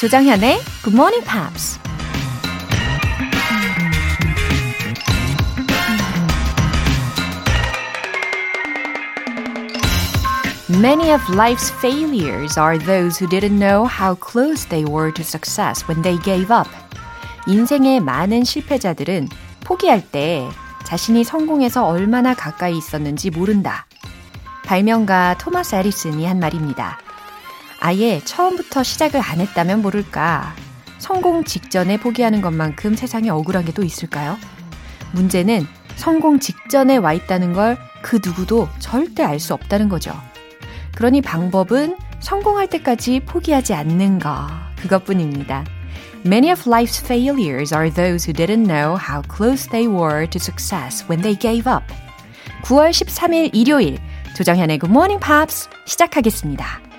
조장현의 Good Morning Pops. Many of life's failures are those who didn't know how close they were to success when they gave up. 인생의 많은 실패자들은 포기할 때 자신이 성공해서 얼마나 가까이 있었는지 모른다. 발명가 토마스 에디슨이 한 말입니다. 아예 처음부터 시작을 안 했다면 모를까. 성공 직전에 포기하는 것만큼 세상에 억울한 게 또 있을까요? 문제는 성공 직전에 와 있다는 걸 그 누구도 절대 알 수 없다는 거죠. 그러니 방법은 성공할 때까지 포기하지 않는 거. 그것뿐입니다. Many of life's failures are those who didn't know how close they were to success when they gave up. 9월 13일 일요일 조정현의 Good Morning Pops 시작하겠습니다.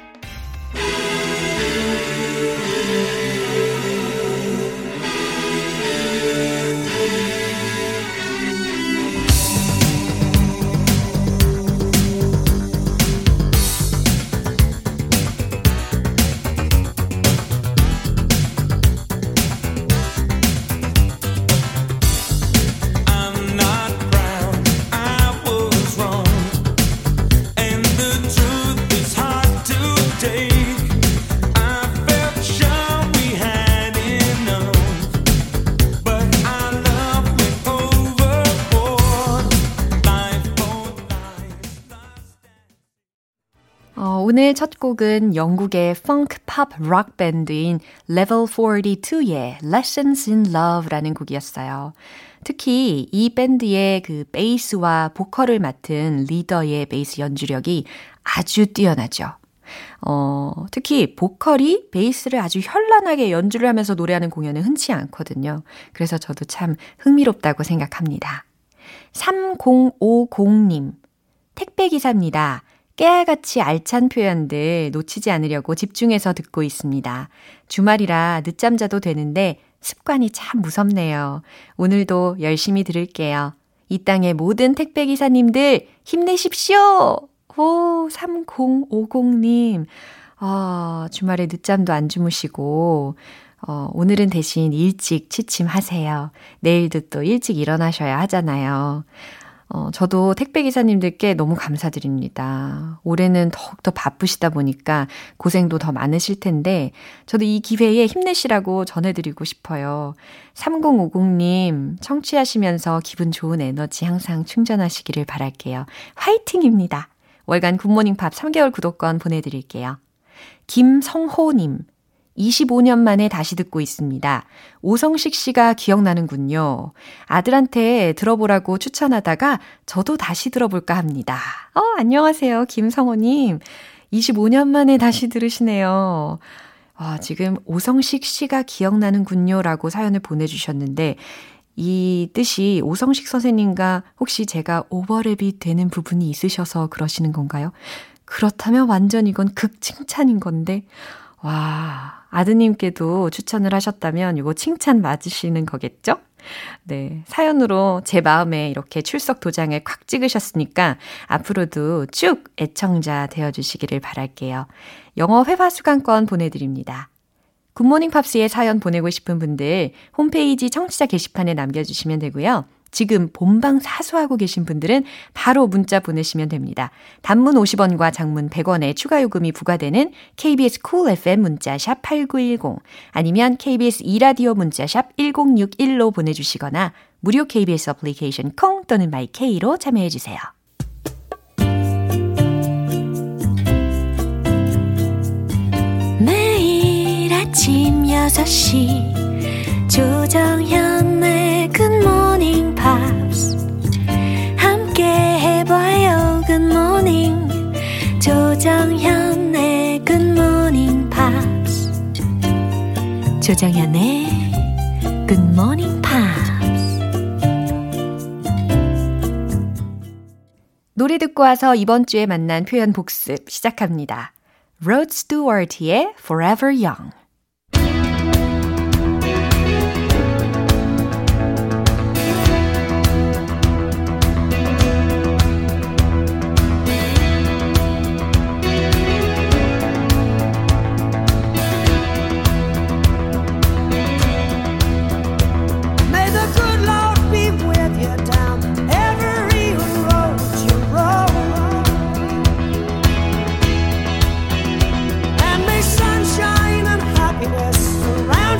오늘 첫 곡은 영국의 펑크 팝락 밴드인 Level 42의 Lessons in Love라는 곡이었어요. 특히 이 밴드의 그 베이스와 보컬을 맡은 리더의 베이스 연주력이 아주 뛰어나죠. 어, 특히 보컬이 베이스를 아주 현란하게 연주를 하면서 노래하는 공연은 흔치 않거든요. 그래서 저도 참 흥미롭다고 생각합니다. 3050님, 택배기사입니다. 깨알같이 알찬 표현들 놓치지 않으려고 집중해서 듣고 있습니다. 주말이라 늦잠 자도 되는데 습관이 참 무섭네요. 오늘도 열심히 들을게요. 이 땅의 모든 택배기사님들 힘내십시오! 오, 3050님. 어, 주말에 늦잠도 안 주무시고, 어, 오늘은 대신 일찍 취침하세요. 내일도 또 일찍 일어나셔야 하잖아요. 어, 저도 택배기사님들께 너무 감사드립니다. 올해는 더욱더 바쁘시다 보니까 고생도 더 많으실 텐데, 저도 이 기회에 힘내시라고 전해드리고 싶어요. 3050님, 청취하시면서 기분 좋은 에너지 항상 충전하시기를 바랄게요. 화이팅입니다. 월간 굿모닝 팝 3개월 구독권 보내드릴게요. 김성호님, 25년 만에 다시 듣고 있습니다. 오성식 씨가 기억나는군요. 아들한테 들어보라고 추천하다가 저도 다시 들어볼까 합니다. 어, 안녕하세요. 김성호님. 25년 만에 다시 들으시네요. 아, 지금 오성식 씨가 기억나는군요. 라고 사연을 보내주셨는데, 이 뜻이 오성식 선생님과 혹시 제가 오버랩이 되는 부분이 있으셔서 그러시는 건가요? 그렇다면 완전 이건 극칭찬인 건데, 와, 아드님께도 추천을 하셨다면 이거 칭찬 맞으시는 거겠죠? 네. 사연으로 제 마음에 이렇게 출석 도장을 콱 찍으셨으니까 앞으로도 쭉 애청자 되어주시기를 바랄게요. 영어 회화 수강권 보내드립니다. 굿모닝 팝스에 사연 보내고 싶은 분들 홈페이지 청취자 게시판에 남겨주시면 되고요. 지금 본방 사수하고 계신 분들은 바로 문자 보내시면 됩니다. 단문 50원과 장문 100원의 추가 요금이 부과되는 KBS Cool FM 문자샵 8910 아니면 KBS 이라디오 문자샵 1061로 보내주시거나 무료 KBS 어플리케이션 콩 또는 My K로 참여해 주세요. 매일 아침 6시 조정현 조정현의 Good Morning Pops. 노래 듣고 와서 이번 주에 만난 표현 복습 시작합니다. Rod Stewart의 Forever Young.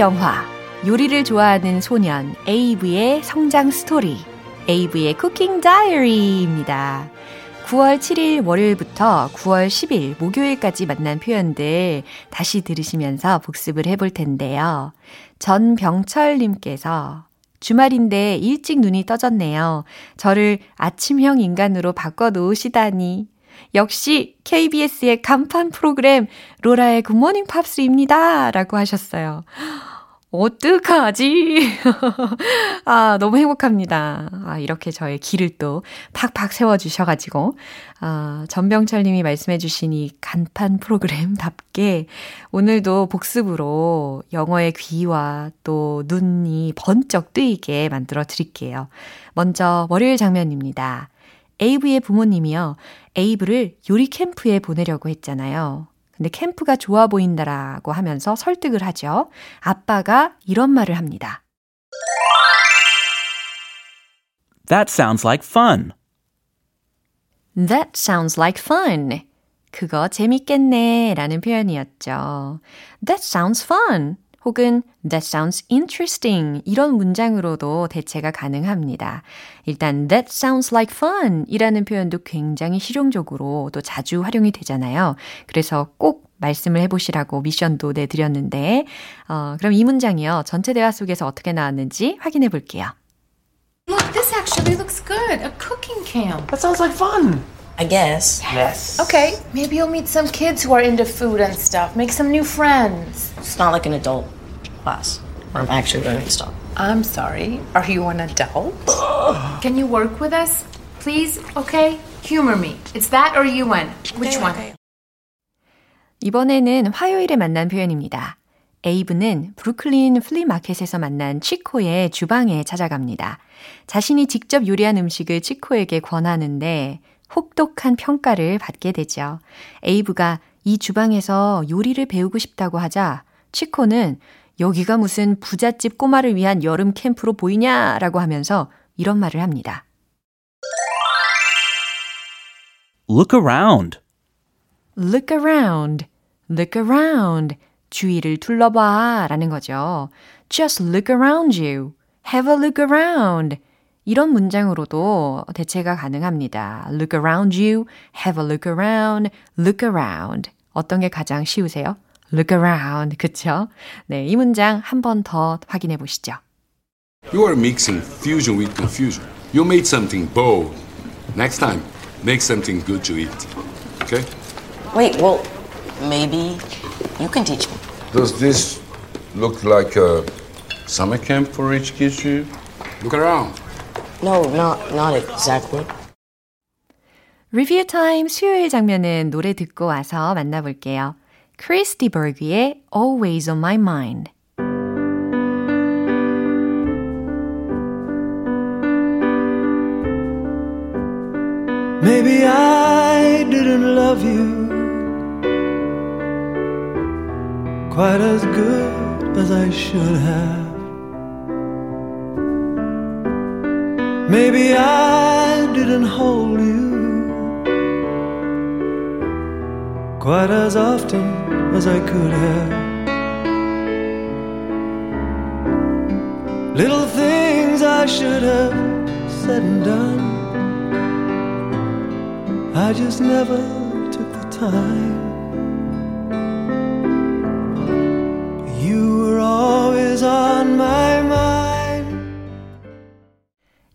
영화 요리를 좋아하는 소년 에이브의 성장 스토리 에이브의 쿠킹 다이어리입니다. 9월 7일 월요일부터 9월 10일 목요일까지 만난 표현들 다시 들으시면서 복습을 해볼 텐데요. 전병철님께서 주말인데 일찍 눈이 떠졌네요. 저를 아침형 인간으로 바꿔놓으시다니. 역시 KBS의 간판 프로그램 로라의 굿모닝 팝스입니다. 라고 하셨어요. 어떡하지? 아, 너무 행복합니다. 아, 이렇게 저의 길을 또 팍팍 세워주셔가지고, 아, 전병철 님이 말씀해주신 이 간판 프로그램답게 오늘도 복습으로 영어의 귀와 또 눈이 번쩍 뜨이게 만들어 드릴게요. 먼저 월요일 장면입니다. 에이브의 부모님이요. 에이브를 요리 캠프에 보내려고 했잖아요. 근데 캠프가 좋아 보인다라고 하면서 설득을 하죠. 아빠가 이런 말을 합니다. That sounds like fun. That sounds like fun. 그거 재밌겠네 라는 표현이었죠. That sounds fun. 혹은 That sounds interesting 이런 문장으로도 대체가 가능합니다. 일단 That sounds like fun 이라는 표현도 굉장히 실용적으로 또 자주 활용이 되잖아요. 그래서 꼭 말씀을 해보시라고 미션도 내드렸는데 어, 그럼 이 문장이요. 전체 대화 속에서 어떻게 나왔는지 확인해 볼게요. Look, this actually looks good. A cooking camp. That sounds like fun. I guess. Yes. Okay, maybe you'll meet some kids who are into food and stuff. Make some new friends. It's not like an adult class where I'm actually learning stuff. I'm sorry. Are you an adult? Can you work with us? Please? Okay? Humor me. It's that or UN. Which one? 이번에는 화요일에 만난 표현입니다. 에이브는 브루클린 플리마켓에서 만난 치코의 주방에 찾아갑니다. 자신이 직접 요리한 음식을 치코에게 권하는데 혹독한 평가를 받게 되죠. 에이브가 이 주방에서 요리를 배우고 싶다고 하자 치코는 여기가 무슨 부잣집 꼬마를 위한 여름 캠프로 보이냐라고 하면서 이런 말을 합니다. Look around. Look around. Look around. 주위를 둘러봐 라는 거죠. Just look around you. Have a look around. 이런 문장으로도 대체가 가능합니다. Look around you, have a look around, look around. 어떤 게 가장 쉬우세요? Look around. 그쵸? 네, 이 문장 한 번 더 확인해 보시죠. You are mixing fusion with confusion. You made something bold. Next time, make something good to eat. Okay? Wait, well, maybe you can teach me. Does this look like a summer camp for rich kids you? Look around. No, not not exactly. 리뷰 타임 수요일 장면은 노래 듣고 와서 만나볼게요. 크리스티 버그의 Always on My Mind. Maybe I didn't love you quite as good as I should have. Maybe I didn't hold you quite as often as I could have. Little things I should have said and done. I just never took the time.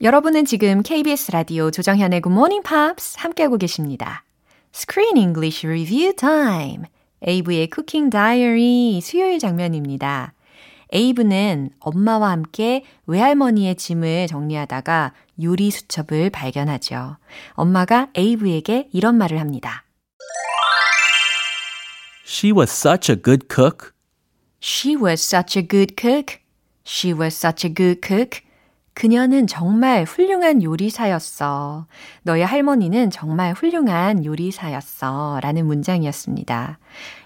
여러분은 지금 KBS 라디오 조정현의 Good Morning Pops 함께하고 계십니다. Screen English Review Time. 에이브의 쿠킹 다이어리 수요일 장면입니다. 에이브는 엄마와 함께 외할머니의 짐을 정리하다가 요리 수첩을 발견하죠. 엄마가 에이브에게 이런 말을 합니다. She was such a good cook. She was such a good cook. She was such a good cook. 그녀는 정말 훌륭한 요리사였어. 너의 할머니는 정말 훌륭한 요리사였어. 라는 문장이었습니다.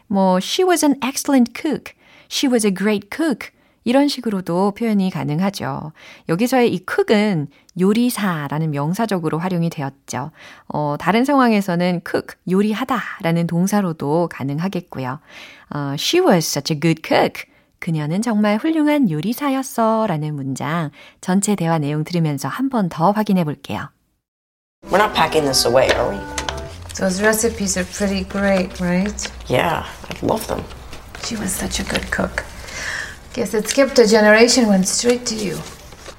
뭐, she was an excellent cook. She was a great cook. 이런 식으로도 표현이 가능하죠. 여기서의 이 cook은 요리사라는 명사적으로 활용이 되었죠. 어, 다른 상황에서는 cook, 요리하다라는 동사로도 가능하겠고요. 어, she was such a good cook. 그녀는 정말 훌륭한 요리사였어 라는 문장 전체 대화 내용 들으면서 한 번 더 확인해 볼게요. We're not packing this away, are we? Those recipes are pretty great, right? Yeah, I love them. She was such a good cook. Guess it skipped a generation, went straight to you.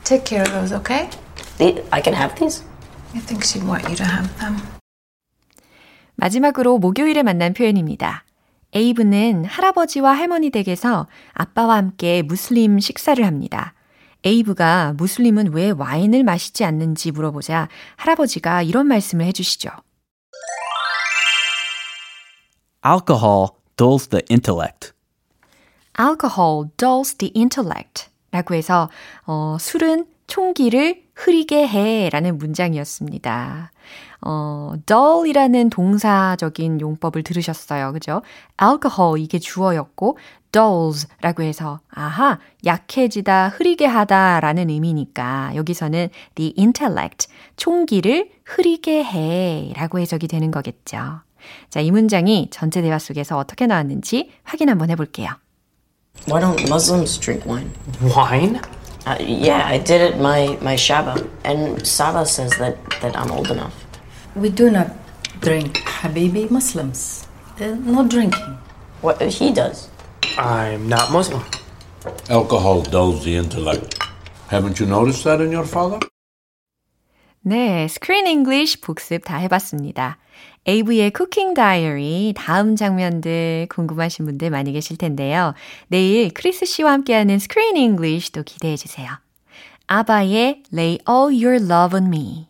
Take care of those, okay? I can have these? I think she'd want you to have them. 마지막으로 목요일에 만난 표현입니다. 에이브는 할아버지와 할머니 댁에서 아빠와 함께 무슬림 식사를 합니다. 에이브가 무슬림은 왜 와인을 마시지 않는지 물어보자 할아버지가 이런 말씀을 해주시죠. Alcohol dulls the intellect. Alcohol dulls the intellect 라고 해서 어, 술은 총기를 흐리게 해 라는 문장이었습니다. 어, dull이라는 동사적인 용법을 들으셨어요. 그죠? alcohol 이게 주어였고 dulls 라고 해서 아하 약해지다 흐리게 하다 라는 의미니까 여기서는 the intellect 총기를 흐리게 해 라고 해석이 되는 거겠죠. 자, 이 문장이 전체 대화 속에서 어떻게 나왔는지 확인 한번 해볼게요. Why don't Muslims drink wine? Wine? Uh, yeah, I did it my my Shaba, and Saba says that that I'm old enough. We do not drink Habibi Muslims. Uh, no drinking. What he does? I'm not Muslim. Alcohol dulls the intellect. Haven't you noticed that in your father? 네, 스크린 잉글리쉬 복습 다 해봤습니다. AV의 쿠킹 다이어리 다음 장면들 궁금하신 분들 많이 계실 텐데요. 내일 크리스 씨와 함께하는 스크린 잉글리쉬도 기대해 주세요. 아바의 Lay All Your Love on Me.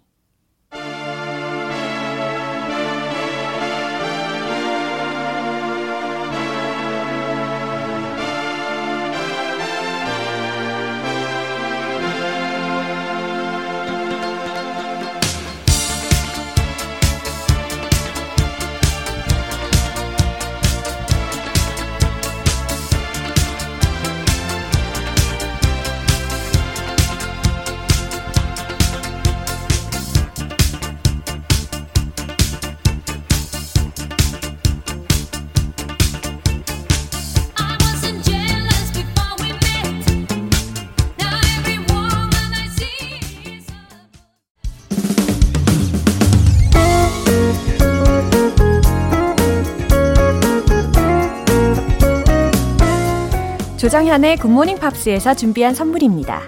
조정현의 Good Morning Pops에서 준비한 선물입니다.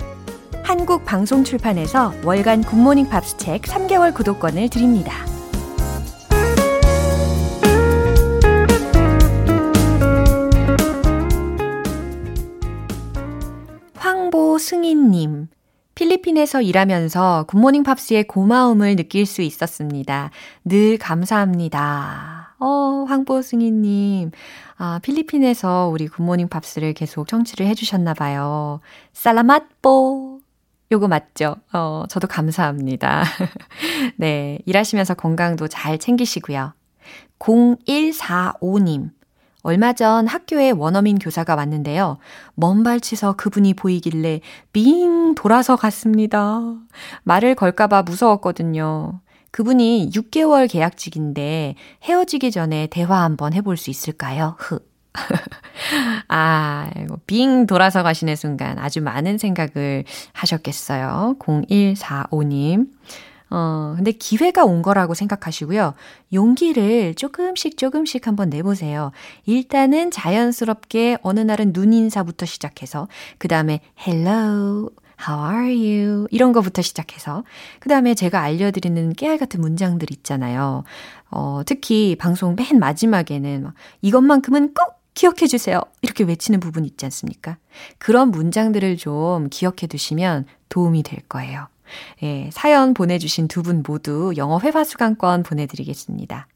한국 방송 출판에서 월간 Good Morning Pops 책 3개월 구독권을 드립니다. 황보승희님. 필리핀에서 일하면서 Good Morning Pops의 고마움을 느낄 수 있었습니다. 늘 감사합니다. 어, 황보승희님. 아, 필리핀에서 우리 굿모닝 팝스를 계속 청취를 해주셨나봐요. 살라맛뽀. 요거 맞죠? 어, 저도 감사합니다. 네, 일하시면서 건강도 잘 챙기시고요. 0145님. 얼마 전 학교에 원어민 교사가 왔는데요. 먼 발치서 그분이 보이길래 빙 돌아서 갔습니다. 말을 걸까봐 무서웠거든요. 그분이 6개월 계약직인데 헤어지기 전에 대화 한번 해볼 수 있을까요? 흐. 아, 이거 빙 돌아서 가시는 순간 아주 많은 생각을 하셨겠어요. 0145님. 어, 근데 기회가 온 거라고 생각하시고요. 용기를 조금씩 조금씩 한번 내보세요. 일단은 자연스럽게 어느 날은 눈 인사부터 시작해서, 그 다음에 hello, how are you? 이런 거부터 시작해서, 그 다음에 제가 알려드리는 깨알 같은 문장들 있잖아요. 어, 특히 방송 맨 마지막에는 막 이것만큼은 꼭 기억해 주세요. 이렇게 외치는 부분 있지 않습니까? 그런 문장들을 좀 기억해 두시면 도움이 될 거예요. 예, 사연 보내주신 두 분 모두 영어 회화 수강권 보내드리겠습니다.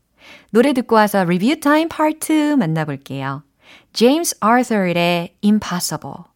노래 듣고 와서 리뷰 타임 파트 만나볼게요. 제임스 아서의 Impossible.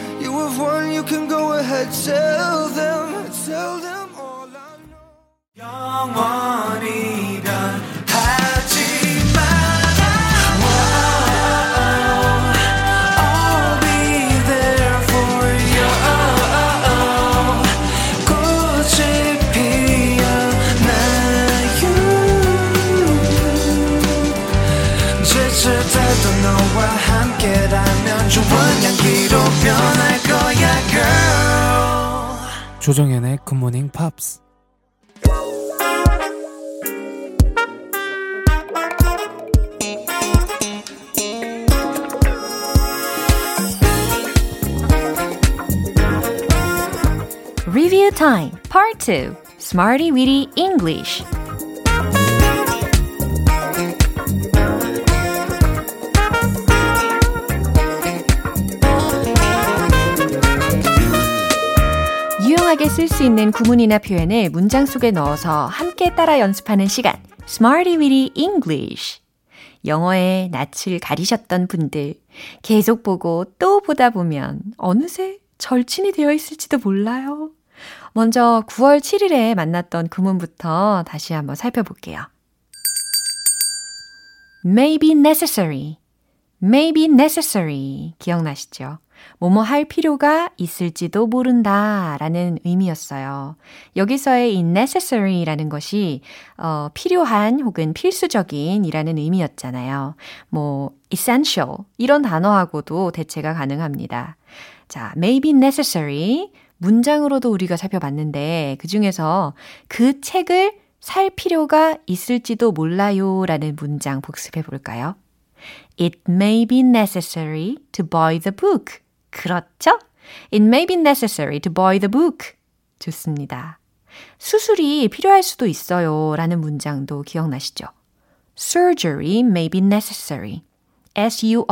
You have won, you can go ahead, tell them, tell them all I know. 영원히 변하지 I'll be there for you. 꽃이 피어나요. 지칠 때도 너와 함께라면 좋은 향기로 변할 거야, girl. 조정연의 굿모닝 팝스 Review Time Part 2 Smarty Weedy English 쓸 수 있는 구문이나 표현을 문장 속에 넣어서 함께 따라 연습하는 시간 Smarty Weedy English 영어에 낯을 가리셨던 분들 계속 보고 또 보다 보면 어느새 절친이 되어 있을지도 몰라요. 먼저 9월 7일에 만났던 구문부터 다시 한번 살펴볼게요. may be necessary, may be necessary 기억나시죠? 뭐뭐 할 필요가 있을지도 모른다 라는 의미였어요. 여기서의 이 necessary라는 것이 어, 필요한 혹은 필수적인 이라는 의미였잖아요. 뭐 essential 이런 단어하고도 대체가 가능합니다. 자, may be necessary 문장으로도 우리가 살펴봤는데 그 중에서 그 책을 살 필요가 있을지도 몰라요 라는 문장 복습해 볼까요? It may be necessary to buy the book. 그렇죠? It may be necessary to buy the book. 좋습니다. 수술이 필요할 수도 있어요 라는 문장도 기억나시죠? Surgery may be necessary. S-U-R-G-E-R-Y.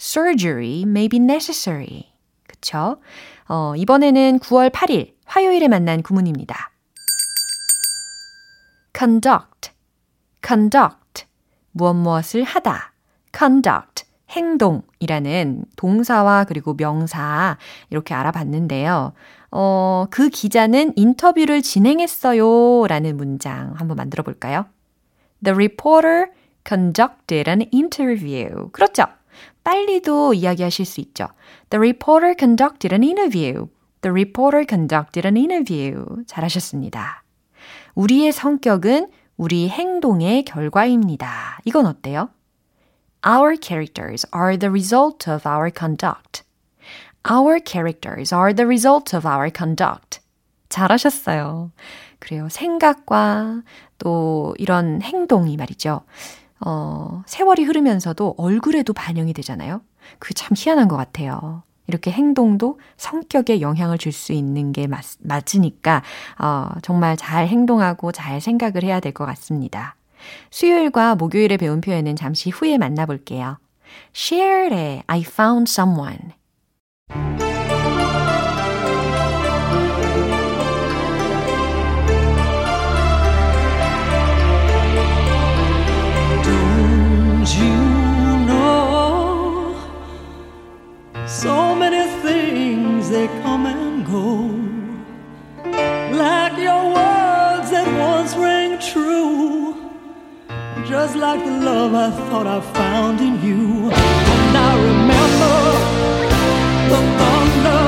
Surgery may be necessary. 그쵸? 어, 이번에는 9월 8일 화요일에 만난 구문입니다. conduct, conduct. 무엇 무엇을 하다. conduct. 행동이라는 동사와 그리고 명사 이렇게 알아봤는데요. 어, 그 기자는 인터뷰를 진행했어요 라는 문장 한번 만들어 볼까요? The reporter conducted an interview. 그렇죠. 빨리도 이야기하실 수 있죠. The reporter conducted an interview. The reporter conducted an interview. 잘하셨습니다. 우리의 성격은 우리 행동의 결과입니다. 이건 어때요? Our characters are the result of our conduct. Our characters are the result of our conduct. 잘하셨어요. 그래요. 생각과 또 이런 행동이 말이죠. 어, 세월이 흐르면서도 얼굴에도 반영이 되잖아요. 그게 참 희한한 것 같아요. 이렇게 행동도 성격에 영향을 줄 수 있는 게 맞, 맞으니까, 어, 정말 잘 행동하고 잘 생각을 해야 될 것 같습니다. 수요일과 목요일에 배운 표현은 잠시 후에 만나볼게요. Cher의 I found someone. Just like the love I thought I found in you and I remember the thunder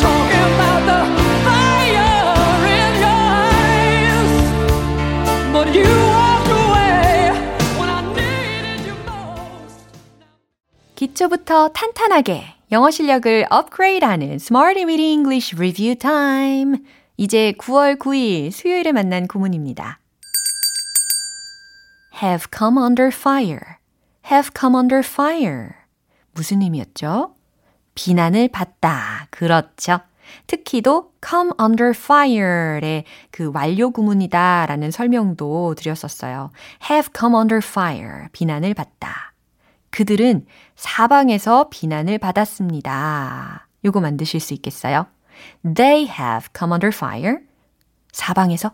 talking about the fire in your eyes but you walked away when I needed you most 기초부터 탄탄하게 영어 실력을 업그레이드하는 Smarty Weedy English Review Time. 이제 9월 9일 수요일에 만난 구문입니다. Have come under fire. have come under fire. 무슨 의미였죠? 비난을 받다. 그렇죠. 특히도 come under fire의 그 완료 구문이다 라는 설명도 드렸었어요. have come under fire. 비난을 받다. 그들은 사방에서 비난을 받았습니다. 요거 만드실 수 있겠어요? They have come under fire. 사방에서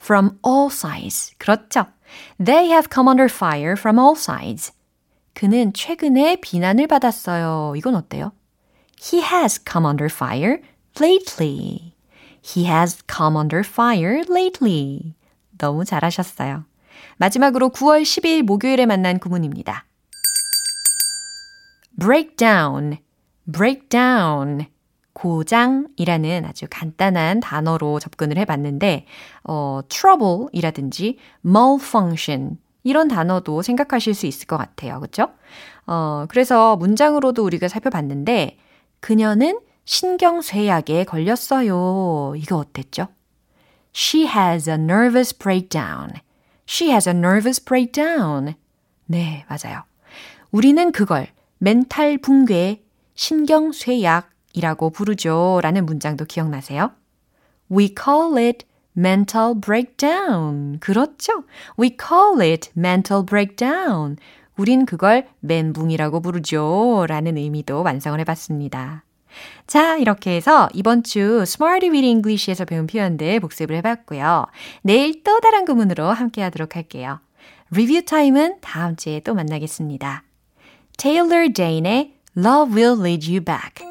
from all sides. 그렇죠. They have come under fire from all sides. 그는 최근에 비난을 받았어요. 이건 어때요? He has come under fire lately. He has come under fire lately. 너무 잘하셨어요. 마지막으로 9월 10일 목요일에 만난 구문입니다. break down, break down. 고장이라는 아주 간단한 단어로 접근을 해봤는데, 어, trouble이라든지 malfunction 이런 단어도 생각하실 수 있을 것 같아요. 그쵸? 어, 그래서 문장으로도 우리가 살펴봤는데, 그녀는 신경쇠약에 걸렸어요. 이거 어땠죠? She has a nervous breakdown. She has a nervous breakdown. 네, 맞아요. 우리는 그걸 멘탈 붕괴, 신경쇠약 이라고 부르죠. 라는 문장도 기억나세요? We call it mental breakdown. 그렇죠. We call it mental breakdown. 우린 그걸 멘붕이라고 부르죠. 라는 의미도 완성을 해봤습니다. 자, 이렇게 해서 이번 주 Smarty with English에서 배운 표현들 복습을 해봤고요. 내일 또 다른 구문으로 함께 하도록 할게요. 리뷰 타임은 다음 주에 또 만나겠습니다. Taylor Dane의 Love Will Lead You Back.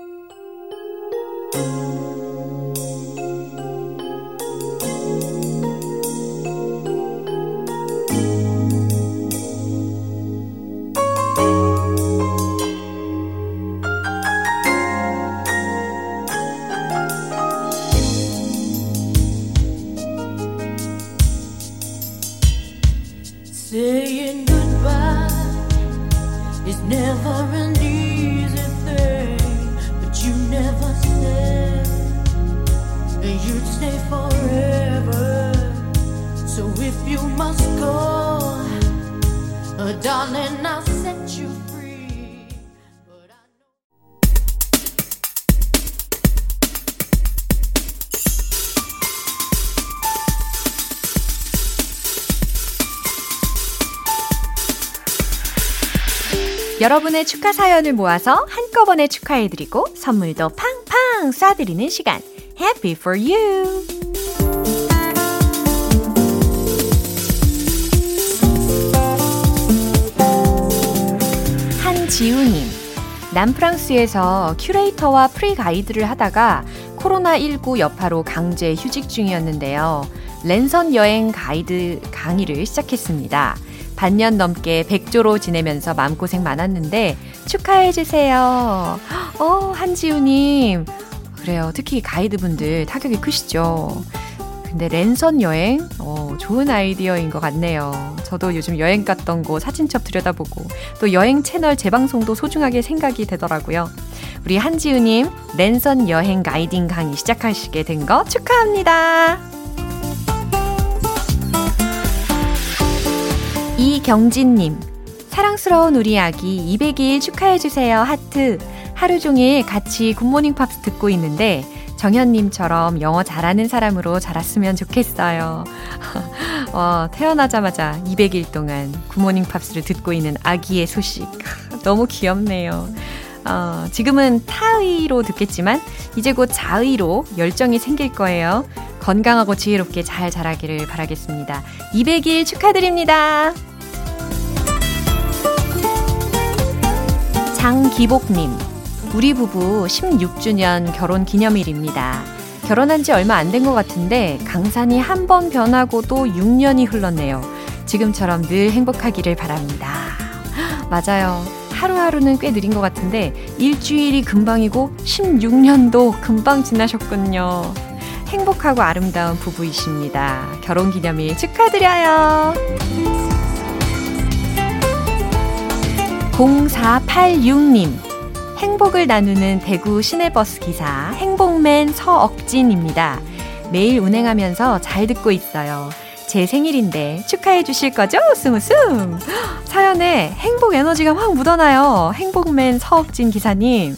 여러분의 축하 사연을 모아서 한꺼번에 축하해드리고 선물도 팡팡 쏴드리는 시간. Happy for you! 한지우님. 남프랑스에서 큐레이터와 프리 가이드를 하다가 코로나19 여파로 강제 휴직 중이었는데요. 랜선 여행 가이드 강의를 시작했습니다. 반년 넘게 백조로 지내면서 마음고생 많았는데 축하해주세요. 어, 한지우님. 그래요. 특히 가이드분들 타격이 크시죠. 근데 랜선 여행? 어, 좋은 아이디어인 것 같네요. 저도 요즘 여행 갔던 곳 사진첩 들여다보고 또 여행 채널 재방송도 소중하게 생각이 되더라고요. 우리 한지우님, 랜선 여행 가이딩 강의 시작하시게 된 거 축하합니다. 이경진님, 사랑스러운 우리 아기 200일 축하해주세요. 하트. 하루 종일 같이 굿모닝 팝스 듣고 있는데, 정현님처럼 영어 잘하는 사람으로 자랐으면 좋겠어요. 와, 태어나자마자 200일 동안 굿모닝 팝스를 듣고 있는 아기의 소식. 너무 귀엽네요. 어, 지금은 타의로 듣겠지만, 이제 곧 자의로 열정이 생길 거예요. 건강하고 지혜롭게 잘 자라기를 바라겠습니다. 200일 축하드립니다. 장기복님, 우리 부부 16주년 결혼 기념일입니다. 결혼한 지 얼마 안 된 것 같은데 강산이 한 번 변하고도 6년이 흘렀네요. 지금처럼 늘 행복하기를 바랍니다. 맞아요. 하루하루는 꽤 느린 것 같은데 일주일이 금방이고 16년도 금방 지나셨군요. 행복하고 아름다운 부부이십니다. 결혼 기념일 축하드려요. 0486님. 행복을 나누는 대구 시내버스 기사 행복맨 서억진입니다. 매일 운행하면서 잘 듣고 있어요. 제 생일인데 축하해 주실 거죠? 웃음 웃음. 사연에 행복 에너지가 확 묻어나요. 행복맨 서억진 기사님.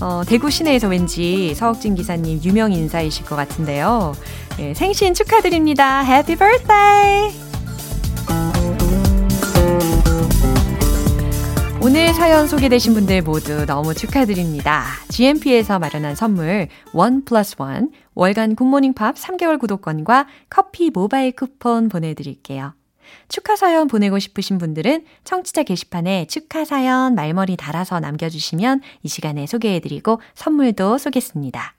어, 대구 시내에서 왠지 서욱진 기사님 유명 인사이실 것 같은데요. 네, 생신 축하드립니다. Happy birthday! 오늘 사연 소개되신 분들 모두 너무 축하드립니다. GMP에서 마련한 선물 one plus one 월간 굿모닝 팝스 3개월 구독권과 커피 모바일 쿠폰 보내드릴게요. 축하 사연 보내고 싶으신 분들은 청취자 게시판에 축하 사연 말머리 달아서 남겨주시면 이 시간에 소개해드리고 선물도 쏘겠습니다.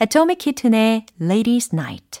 Atomic Kitten의 Ladies Night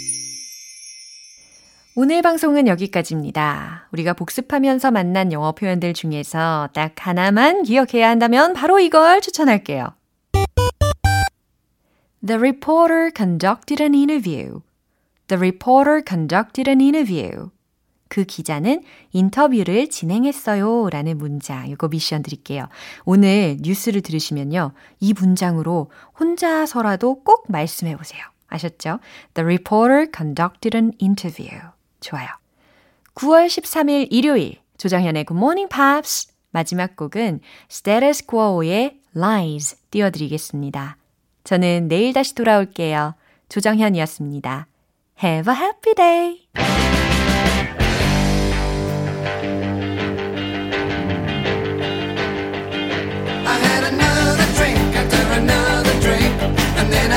오늘 방송은 여기까지입니다. 우리가 복습하면서 만난 영어 표현들 중에서 딱 하나만 기억해야 한다면 바로 이걸 추천할게요. The reporter conducted an interview. The reporter conducted an interview. 그 기자는 인터뷰를 진행했어요. 라는 문장. 이거 미션 드릴게요. 오늘 뉴스를 들으시면요. 이 문장으로 혼자서라도 꼭 말씀해 보세요. 아셨죠? The reporter conducted an interview. 좋아요. 9월 13일 일요일 조정현의 Good Morning Pops 마지막 곡은 Status Quo의 Lies 띄워드리겠습니다. 저는 내일 다시 돌아올게요. 조정현이었습니다. Have a happy day!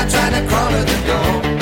try to crawl to the door.